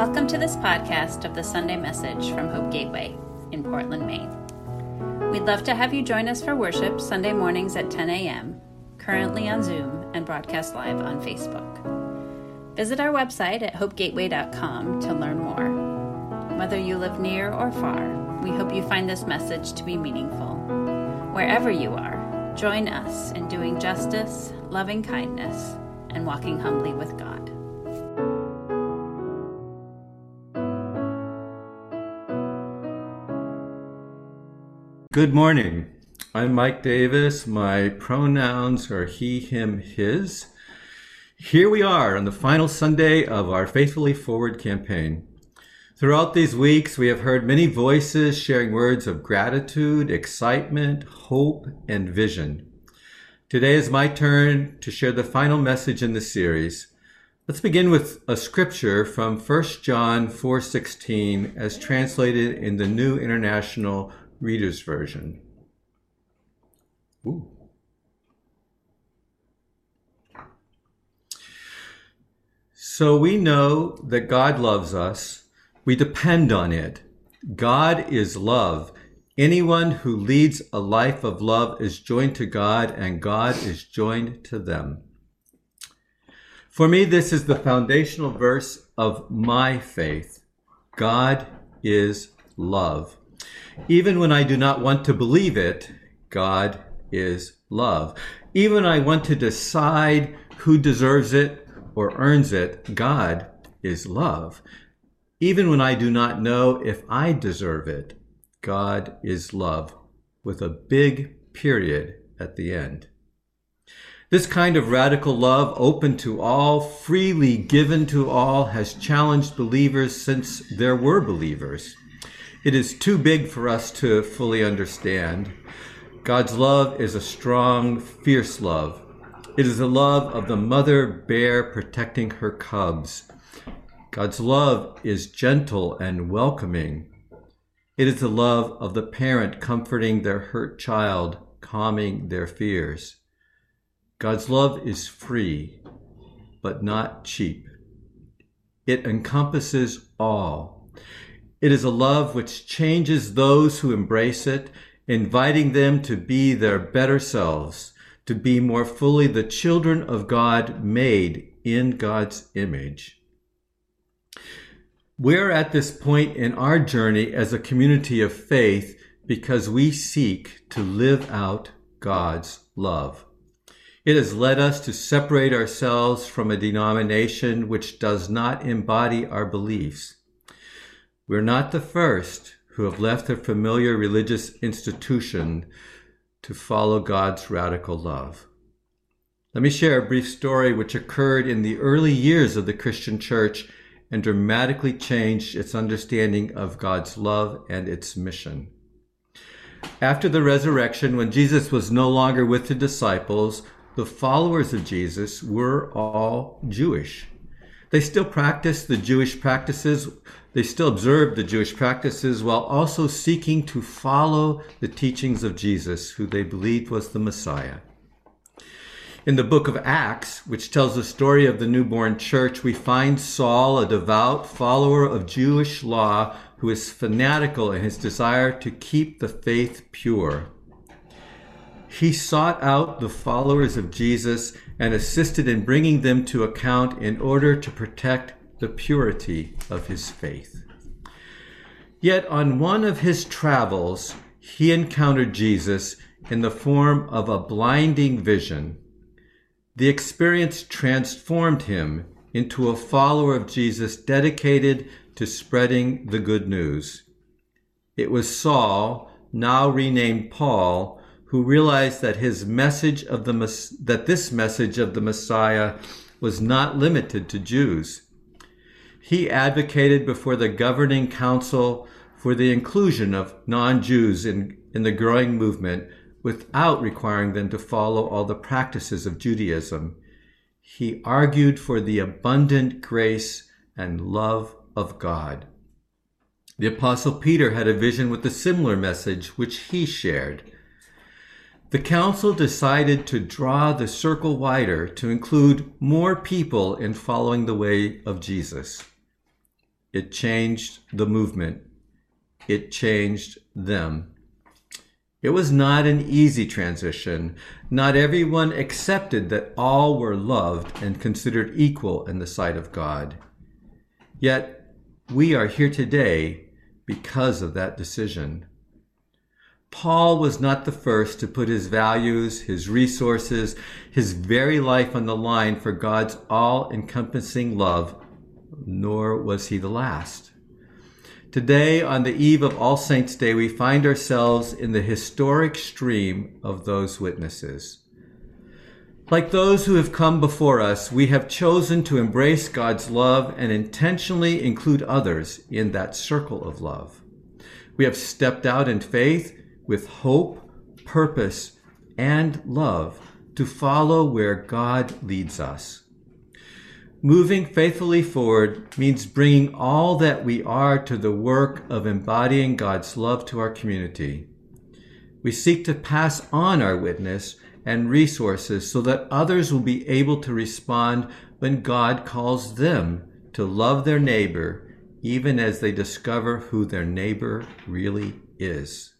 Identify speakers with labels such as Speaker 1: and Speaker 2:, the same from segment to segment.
Speaker 1: Welcome to this podcast of the Sunday message from Hope Gateway in Portland, Maine. We'd love to have you join us for worship Sunday mornings at 10 a.m., currently on Zoom and broadcast live on Facebook. Visit our website at hopegateway.com to learn more. Whether you live near or far, we hope you find this message to be meaningful. Wherever you are, join us in doing justice, loving kindness, and walking humbly with God.
Speaker 2: Good morning. I'm Mike Davis. My pronouns are he, him, his. Here we are on the final Sunday of our Faithfully Forward campaign. Throughout these weeks, we have heard many voices sharing words of gratitude, excitement, hope, and vision. Today is my turn to share the final message in the series. Let's begin with a scripture from 1 John 4:16 as translated in the New International Reader's Version. Ooh. So we know that God loves us. We depend on it. God is love. Anyone who leads a life of love is joined to God, and God is joined to them. For me, this is the foundational verse of my faith. God is love. Even when I do not want to believe it, God is love. Even when I want to decide who deserves it or earns it, God is love. Even when I do not know if I deserve it, God is love, with a big period at the end. This kind of radical love, open to all, freely given to all, has challenged believers since there were believers. It is too big for us to fully understand. God's love is a strong, fierce love. It is the love of the mother bear protecting her cubs. God's love is gentle and welcoming. It is the love of the parent comforting their hurt child, calming their fears. God's love is free, but not cheap. It encompasses all. It is a love which changes those who embrace it, inviting them to be their better selves, to be more fully the children of God made in God's image. We're at this point in our journey as a community of faith because we seek to live out God's love. It has led us to separate ourselves from a denomination which does not embody our beliefs. We're not the first who have left a familiar religious institution to follow God's radical love. Let me share a brief story which occurred in the early years of the Christian church and dramatically changed its understanding of God's love and its mission. After the resurrection, when Jesus was no longer with the disciples, the followers of Jesus were all Jewish. They still practiced the Jewish practices they still observed the Jewish practices while also seeking to follow the teachings of Jesus, who they believed was the Messiah. In the book of Acts, which tells the story of the newborn church, we find Saul, a devout follower of Jewish law, who is fanatical in his desire to keep the faith pure. He sought out the followers of Jesus and assisted in bringing them to account in order to protect the purity of his faith. Yet on one of his travels, he encountered Jesus in the form of a blinding vision. The experience transformed him into a follower of Jesus dedicated to spreading the good news. It was Saul, now renamed Paul, who realized that his message of the that this message of the Messiah was not limited to Jews. He advocated before the governing council for the inclusion of non Jews in, in the growing movement without requiring them to follow all the practices of Judaism. He argued for the abundant grace and love of God. The Apostle Peter had a vision with a similar message, which he shared. The council decided to draw the circle wider to include more people in following the way of Jesus. It changed the movement. It changed them. It was not an easy transition. Not everyone accepted that all were loved and considered equal in the sight of God. Yet we are here today because of that decision. Paul was not the first to put his values, his resources, his very life on the line for God's all encompassing love, nor was he the last. Today, on the eve of All Saints' Day, we find ourselves in the historic stream of those witnesses. Like those who have come before us, we have chosen to embrace God's love and intentionally include others in that circle of love. We have stepped out in faith with hope, purpose, and love to follow where God leads us. Moving faithfully forward means bringing all that we are to the work of embodying God's love to our community. We seek to pass on our witness and resources so that others will be able to respond when God calls them to love their neighbor, even as they discover who their neighbor really is.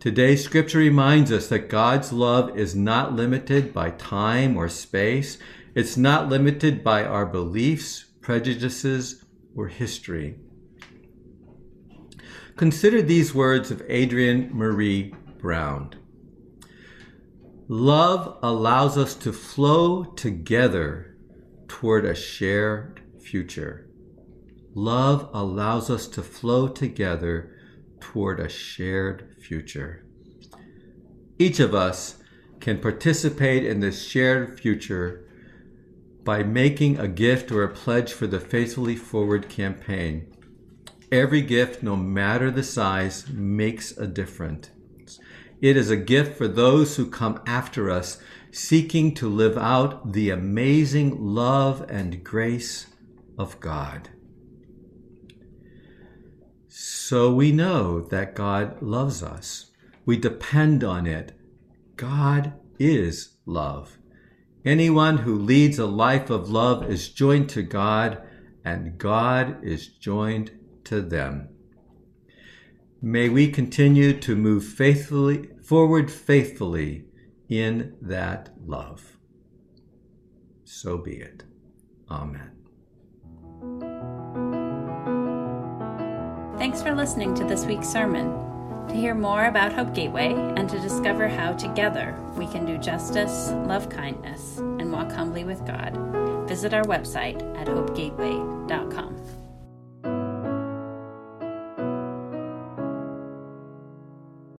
Speaker 2: Today's scripture reminds us that God's love is not limited by time or space it's not limited by our beliefs, prejudices, or history. Consider these words of Adrienne Maree Brown. Love allows us to flow together toward a shared future. Love allows us to flow together toward a shared future. Each of us can participate in this shared future by making a gift or a pledge for the Faithfully Forward campaign. Every gift, no matter the size, makes a difference. It is a gift for those who come after us, seeking to live out the amazing love and grace of God. So we know that God loves us. We depend on it. God is love. Anyone who leads a life of love is joined to God, and God is joined to them. May we continue to move faithfully forward faithfully in that love. So be it. Amen.
Speaker 1: Thanks for listening to this week's sermon. To hear more about Hope Gateway and to discover how together we can do justice, love kindness, and walk humbly with God, visit our website at hopegateway.com.